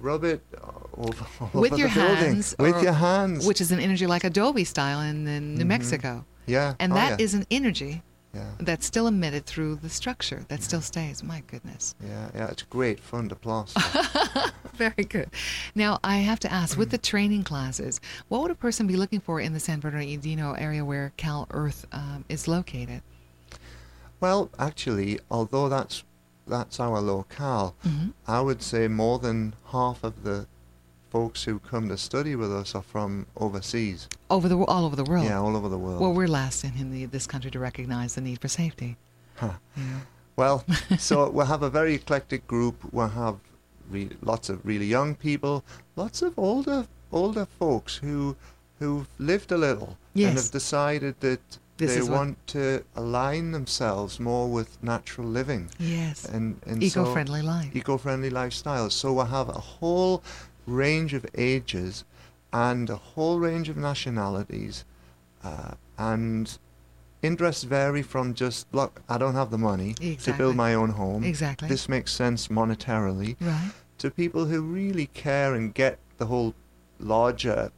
rub it uh, over, With your the building. hands. With or- your hands. Which is an energy like Adobe style in, in New Mhm. Mexico. Yeah. And oh, that yeah. is an energy Yeah. that's still emitted through the structure that still stays. My goodness. Yeah, yeah, it's great fun to plaster. Very good. Now, I have to ask with the training classes, what would a person be looking for in the San Bernardino area where Cal Earth um, is located? well, actually, although that's that's our locale, Mhm. I would say more than half of the folks who come to study with us are from overseas. Over the all over the world. Yeah, all over the world. Well, we're last in, in the, this country to recognize the need for safety. Huh. Yeah. Well, so we'll have a very eclectic group. We'll have re- lots of really young people, lots of older older folks who who've lived a little and have decided that This they is what- want to align themselves more with natural living. Yes. And, and Eco-friendly life. Eco-friendly lifestyles. So we'll have a whole range of ages and a whole range of nationalities uh, and interests vary from just look i don't have the money to build my own home Exactly. this makes sense monetarily Right. to people who really care and get the whole larger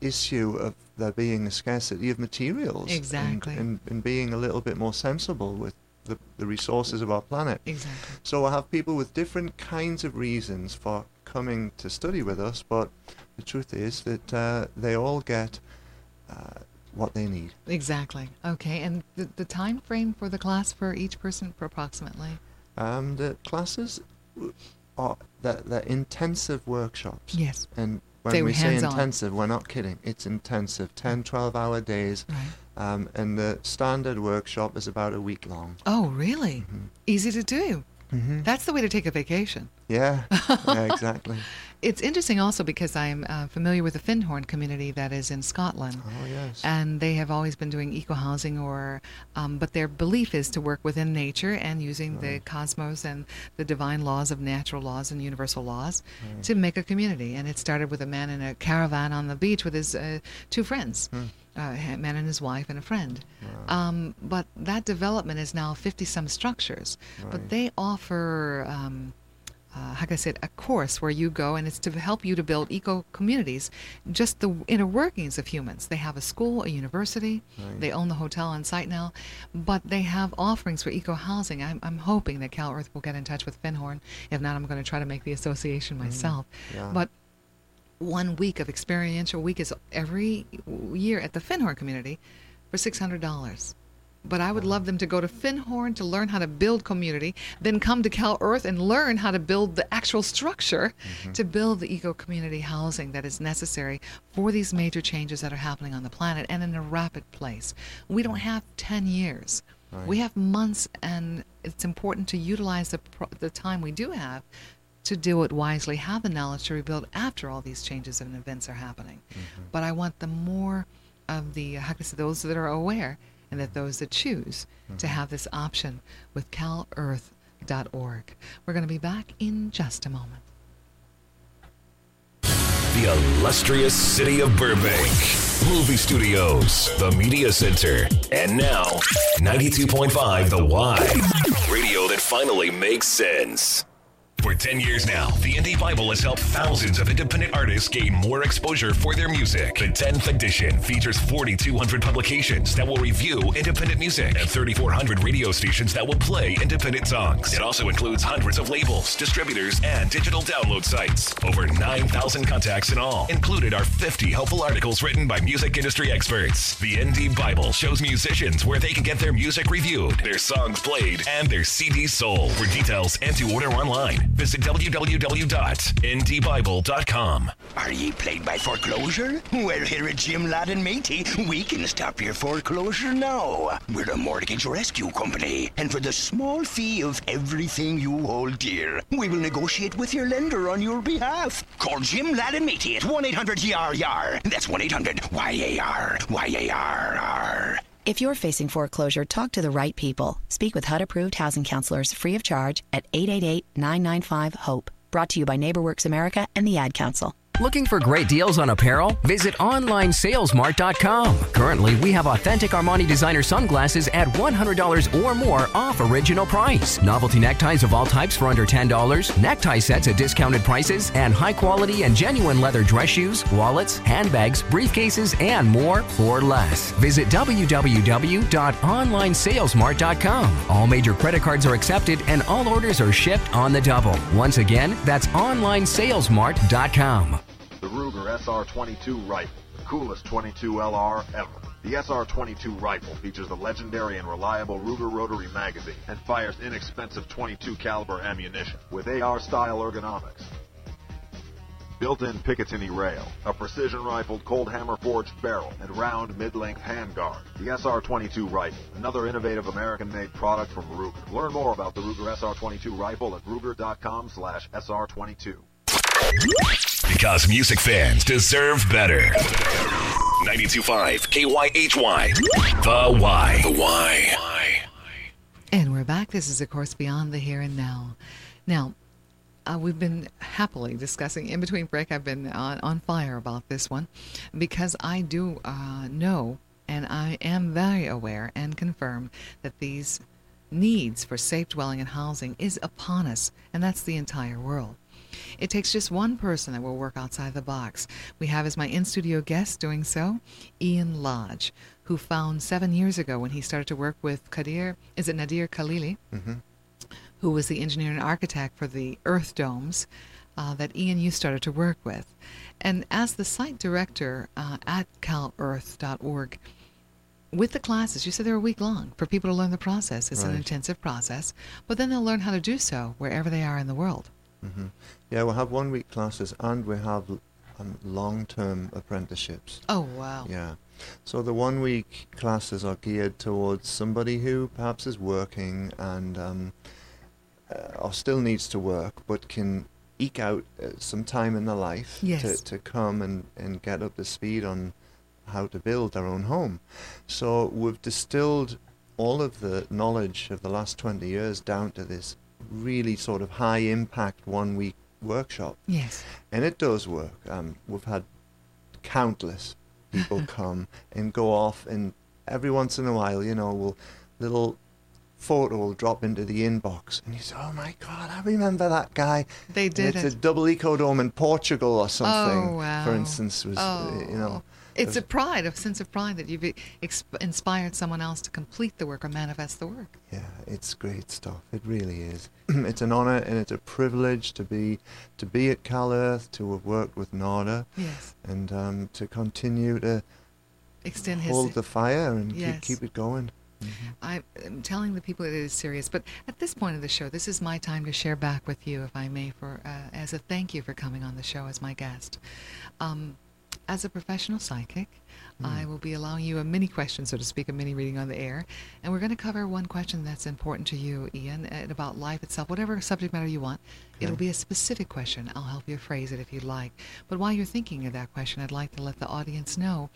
issue of there being a scarcity of materials and- Exactly. and, and being a little bit more sensible with the, the resources of our planet Exactly. so I have people with different kinds of reasons for coming to study with us, but the truth is that uh, they all get uh, what they need. Exactly. Okay. And the, the time frame for the class for each person approximately? Um, the classes are they're, they're intensive workshops. Yes. And when They we say intensive, we're not kidding. It's intensive, 10, 12 hour days. Right. Um, and the standard workshop is about a week long. Oh, really? Mm-hmm. Easy to do. Mhm. That's the way to take a vacation. Yeah, yeah, exactly. It's interesting also because I'm uh, familiar with the Findhorn community that is in Scotland. Oh, yes. And they have always been doing eco housing, or um, but their belief is to work within nature and using the cosmos and the divine laws of natural laws and universal laws Right. to make a community. And it started with a man in a caravan on the beach with his uh, two friends. Hmm. Uh, a man and his wife and a friend. Um, but that development is now 50 some structures. But they offer um, uh, how can I say it, a course where you go and it's to help you to build eco communities, just the inner workings of humans. They have a school, a university, Right. they own the hotel on site now, but they have offerings for eco housing. I'm, I'm hoping that Cal Earth will get in touch with Findhorn. If not, I'm going to try to make the association myself. yeah. But one week of experiential week is every year at the Findhorn community for $600. But I would love them to go to Findhorn to learn how to build community, then come to Cal Earth and learn how to build the actual structure mm-hmm. to build the eco community housing that is necessary for these major changes that are happening on the planet and in a rapid place. We don't mm-hmm. have 10 years. We have months, and it's important to utilize the, pro- the time we do have to do it wisely, have the knowledge to rebuild after all these changes and events are happening. Mm-hmm. But I want the more of the, uh, how can I say, those that are aware and that those that choose to mm-hmm. have this option with CalEarth.org. We're going to be back in just a moment. The illustrious city of Burbank. Movie studios, the media center, and now 92.5 The Y. Radio that finally makes sense. For 10 years now, the Indie Bible has helped thousands of independent artists gain more exposure for their music. The 10th edition features 4,200 publications that will review independent music and 3,400 radio stations that will play independent songs. It also includes hundreds of labels, distributors, and digital download sites. Over 9,000 contacts in all. Included are 50 helpful articles written by music industry experts. The Indie Bible shows musicians where they can get their music reviewed, their songs played, and their CDs sold. For details and to order online, visit www.indiebible.com. Are ye plagued by foreclosure? Well, here at Jim Ladd and Matey, we can stop your foreclosure now. We're a mortgage rescue company, and for the small fee of everything you hold dear, we will negotiate with your lender on your behalf. Call Jim Ladd and Matey at 1-800-YAR-YAR. That's 1-800-YAR. Y-A-R-R. If you're facing foreclosure, talk to the right people. Speak with HUD approved housing counselors free of charge at 888 995 HOPE. Brought to you by NeighborWorks America and the Ad Council. Looking for great deals on apparel? Visit OnlineSalesMart.com. Currently, we have authentic Armani designer sunglasses at $100 or more off original price. Novelty neckties of all types for under $10, necktie sets at discounted prices, and high quality and genuine leather dress shoes, wallets, handbags, briefcases, and more for less. Visit www.onlinesalesmart.com. All major credit cards are accepted and all orders are shipped on the double. Once again, that's OnlineSalesMart.com. Ruger SR-22 rifle, the coolest 22 LR ever. The SR-22 rifle features the legendary and reliable Ruger rotary magazine and fires inexpensive 22 caliber ammunition with AR-style ergonomics. Built-in Picatinny rail, a precision-rifled cold hammer forged barrel, and round mid-length handguard. The SR-22 rifle, another innovative American-made product from Ruger. Learn more about the Ruger SR-22 rifle at ruger.com/sr22. Because music fans deserve better. 92.5 KYHY. The Y. The Y. And we're back. This is, of course, Beyond the Here and Now. Now, uh, we've been happily discussing in between break. I've been on, on fire about this one because I do uh, know and I am very aware and confirm that these needs for safe dwelling and housing is upon us, and that's the entire world. It takes just one person that will work outside the box. We have as my in studio guest doing so Ian Lodge, who found seven years ago when he started to work with Kadir, is it Nadir Khalili? Mhm. who was the engineer and architect for the Earth Domes uh, that Ian you started to work with. And as the site director uh, at calearth.org, with the classes, you said they're a week long for people to learn the process. It's an intensive process, but then they'll learn how to do so wherever they are in the world. Hmm Yeah, we'll have one week classes and we have um, long term apprenticeships. Oh, wow. Yeah. So the one week classes are geared towards somebody who perhaps is working and um, uh, or still needs to work, but can eke out uh, some time in their life Yes. to, to come and, and get up to speed on how to build their own home. So we've distilled all of the knowledge of the last 20 years down to this really sort of high impact one week workshop. Yes. And it does work. Um, we've had countless people come and go off, and every once in a while, you know, will little photo will drop into the inbox, and you say, "Oh my God, I remember that guy." They And did It's it. a double eco dome in Portugal or something. Oh, wow. For instance, was uh, you know. It's a pride, a sense of pride that you've exp- inspired someone else to complete the work or manifest the work. Yeah, it's great stuff. It really is. it's an honor and it's a privilege to be to be at Cal Earth, to have worked with Nader, Yes. and um, to continue to Extend his. hold the fire and Yes. keep keep it going. I am telling the people it is serious, but at this point of the show, this is my time to share back with you, if I may, for uh, as a thank you for coming on the show as my guest. Um, as a professional psychic, hmm. I will be allowing you a mini question, so to speak, a mini reading on the air, and we're going to cover one question that's important to you, Ian, about life itself, whatever subject matter you want. It'll be a specific question. I'll help you phrase it if you'd like. But while you're thinking of that question, I'd like to let the audience know,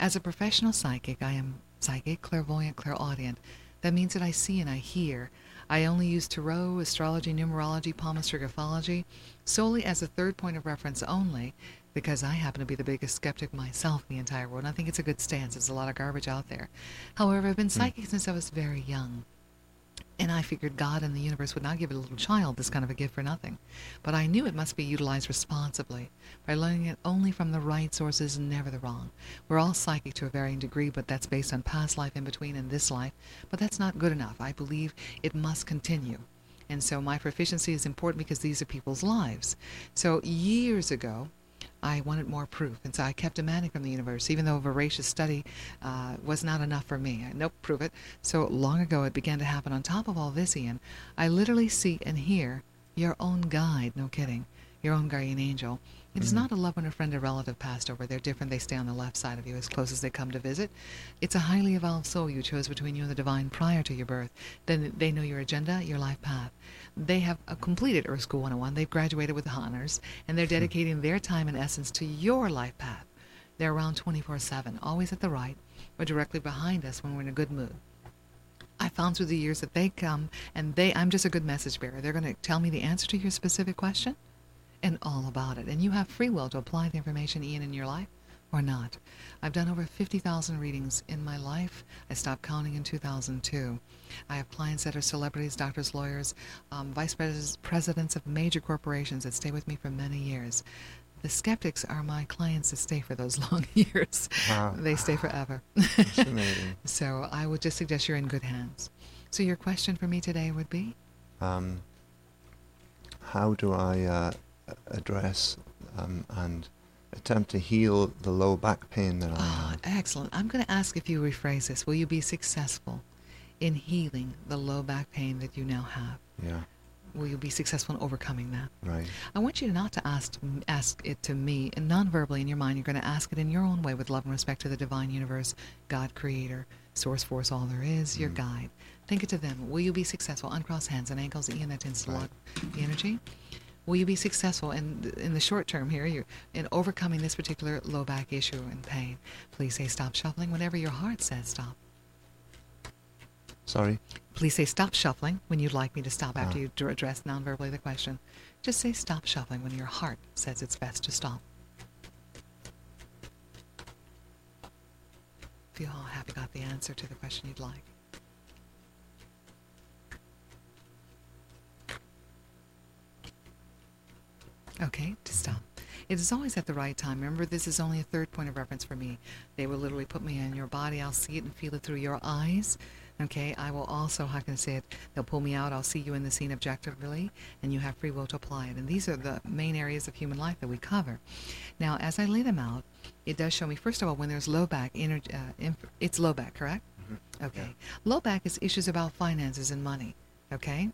as a professional psychic, I am psychic, clairvoyant, clairaudient. That means that I see and I hear. I only use tarot, astrology, numerology, palmistry, graphology solely as a third point of reference only because I happen to be the biggest skeptic myself in the entire world. And I think it's a good stance. There's a lot of garbage out there. However, I've been hmm. psychic since I was very young. And I figured God and the universe would not give a little child this kind of a gift for nothing. But I knew it must be utilized responsibly by learning it only from the right sources, and never the wrong. We're all psychic to a varying degree, but that's based on past life in between and this life. But that's not good enough. I believe it must continue. And so my proficiency is important because these are people's lives. So years ago, I wanted more proof, and so I kept demanding from the universe, even though a voracious study uh, was not enough for me. I, nope, prove it. So long ago, it began to happen. On top of all this, Ian, I literally see and hear your own guide, no kidding, your own guardian angel. It is Mhm. not a loved one, a friend, or relative passed over. They're different. They stay on the left side of you as close as they come to visit. It's a highly evolved soul you chose between you and the divine prior to your birth. Then they know your agenda, your life path. They have uh, completed Earth School 101. They've graduated with honors, and they're dedicating their time and essence to your life path. They're around 24 7, always at the right or directly behind us when we're in a good mood. I found through the years that they come and they, I'm just a good message bearer. They're going to tell me the answer to your specific question and all about it. And you have free will to apply the information, Ian, in your life or not. I've done over 50,000 readings in my life. I stopped counting in 2002. I have clients that are celebrities, doctors, lawyers, um, vice pres- presidents of major corporations that stay with me for many years. The skeptics are my clients that stay for those long years. Wow. They stay forever. That's amazing. so I would just suggest you're in good hands. So your question for me today would be? Um, how do I uh, address um, and attempt to heal the low back pain that I Ah, have? excellent. I'm going to ask if you rephrase this. Will you be successful in healing the low back pain that you now have? Yeah, Will you be successful in overcoming that? right. I want you not to ask ask it to me, and non-verbally in your mind. You're going to ask it in your own way, with love and respect to the divine universe, God, Creator, Source, Force, all there is, your guide. Think it to them. Will you be successful? Uncross hands and ankles. Ian, that tends to lock the energy. Will you be successful in in the short term here? You're in overcoming this particular low back issue and pain. Please say stop shuffling whenever your heart says stop. Sorry. Please say stop shuffling when you'd like me to stop after Ah. you address non-verbally the question. Just say stop shuffling when your heart says it's best to stop. Feel how happy you got the answer to the question you'd like. Okay, to stop. It is always at the right time. Remember, this is only a third point of reference for me. They will literally put me in your body. I'll see it and feel it through your eyes. Okay, I will also, how can I say it? They'll pull me out. I'll see you in the scene objectively, and you have free will to apply it. And these are the main areas of human life that we cover. Now, as I lay them out, it does show me, first of all, when there's low back, energy, uh, inf- it's low back, correct? Okay. Low back is issues about finances and money. Okay?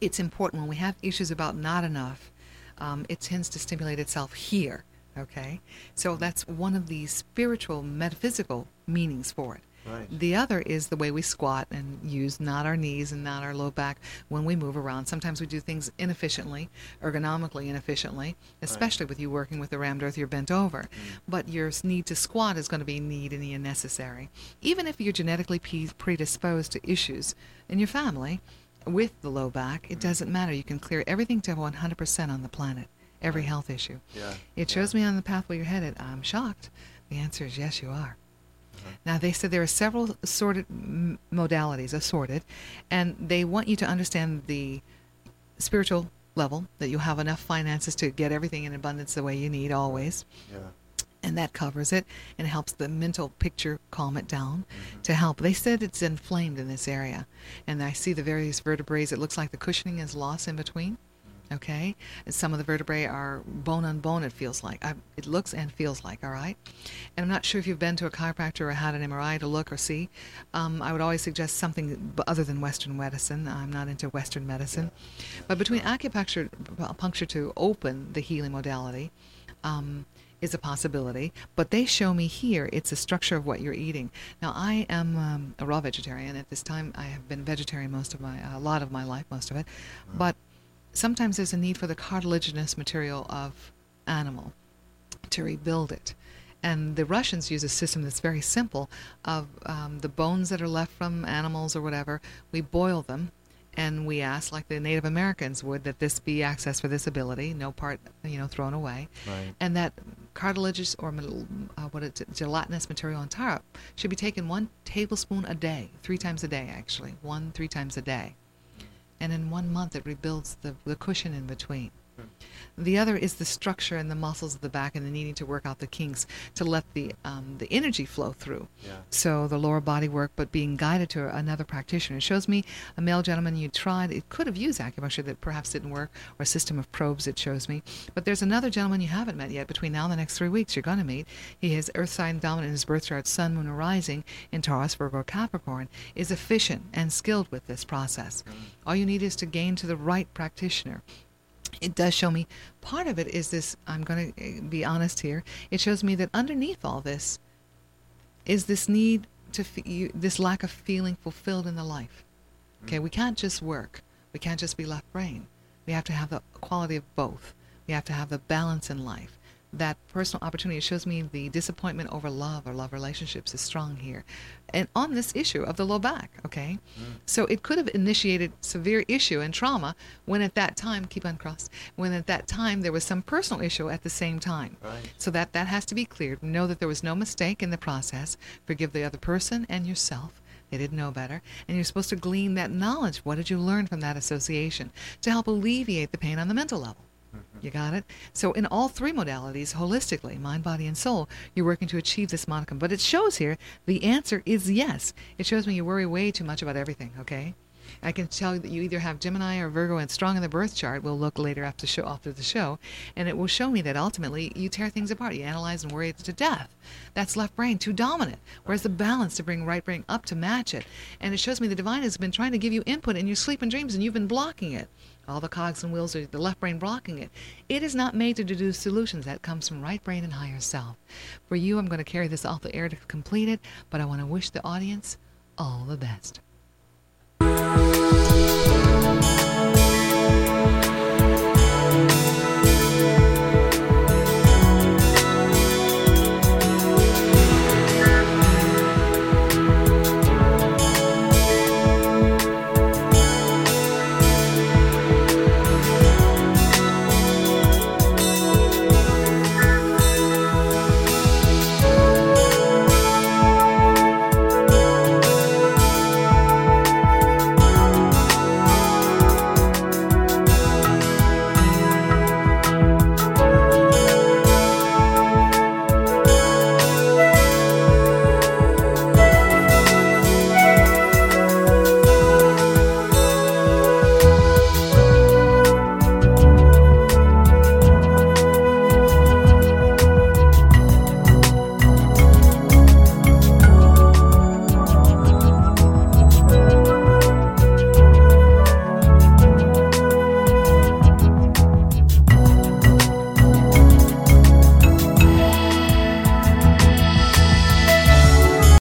It's important when we have issues about not enough, um, it tends to stimulate itself here. Okay? So that's one of the spiritual, metaphysical meanings for it. Right. The other is the way we squat and use not our knees and not our low back when we move around. Sometimes we do things inefficiently, ergonomically inefficiently, especially with you working with the rammed earth, you're bent over. But your need to squat is going to be need and necessary. Even if you're genetically predisposed to issues in your family with the low back, it mm. doesn't matter. You can clear everything to 100% on the planet, every health issue. Yeah, It shows me on the path where you're headed. I'm shocked. The answer is yes, you are. Uh-huh. Now, they said there are several sorted m- modalities, assorted, and they want you to understand the spiritual level, that you have enough finances to get everything in abundance the way you need always. Yeah. And that covers it and helps the mental picture calm it down to help. They said it's inflamed in this area. And I see the various vertebrae. It looks like the cushioning is lost in between. Okay? And some of the vertebrae are bone on bone, it feels like. I, it looks and feels like, all right? And I'm not sure if you've been to a chiropractor or had an MRI to look or see. Um, I would always suggest something other than Western medicine. I'm not into Western medicine. But between acupuncture puncture to open the healing modality, um, is a possibility, but they show me here it's a structure of what you're eating. Now, I am um, a raw vegetarian. At this time, I have been vegetarian most of my, a lot of my life, most of it. But sometimes there's a need for the cartilaginous material of animal to rebuild it. And the Russians use a system that's very simple of um, the bones that are left from animals or whatever, we boil them and we ask, like the Native Americans would, that this be accessed for this ability, no part, you know, thrown away. Right. And that cartilaginous or uh, what gelatinous material on top should be taken one tablespoon a day, three times a day actually, one three times a day. And in one month, it rebuilds the, the cushion in between. The other is the structure and the muscles of the back and the needing to work out the kinks to let the um, the energy flow through. Yeah. So the lower body work, but being guided to another practitioner. It shows me a male gentleman you tried. It could have used acupuncture that perhaps didn't work, or a system of probes. It shows me. But there's another gentleman you haven't met yet. Between now and the next three weeks, you're going to meet. He has Earth sign dominant in his birth chart, Sun, Moon, or Rising in Taurus, Virgo, Capricorn. Is efficient and skilled with this process. All you need is to gain to the right practitioner it does show me part of it is this i'm going to eh, be honest here it shows me that underneath all this is this need to fe- you, this lack of feeling fulfilled in the life. Okay mm. we can't just work. We can't just be left brain. We have to have the quality of both. We have to have the balance in life that personal opportunity it shows me the disappointment over love or love relationships is strong here. And on this issue of the low back okay? Mm. So it could have initiated severe issue and trauma when at that time keep uncrossed when at that time there was some personal issue at the same time. Right. so that that has to be cleared. Know that there was no mistake in the process. Forgive the other person and yourself. They didn't know better. And you're supposed to glean that knowledge. What did you learn from that association to help alleviate the pain on the mental level you got it? So, in all three modalities, holistically, mind, body, and soul, you're working to achieve this modicum. But it shows here the answer is yes. It shows me you worry way too much about everything, okay? I can tell you that you either have Gemini or Virgo and strong in the birth chart. We'll look later after, show, after the show. And it will show me that ultimately you tear things apart. You analyze and worry to death. That's left brain, too dominant. Where's the balance to bring right brain up to match it? And it shows me the divine has been trying to give you input in your sleep and dreams, and you've been blocking it all the cogs and wheels are the left brain blocking it. It is not made to deduce solutions. That comes from right brain and higher self. For you, I'm going to carry this off the air to complete it, but I want to wish the audience all the best.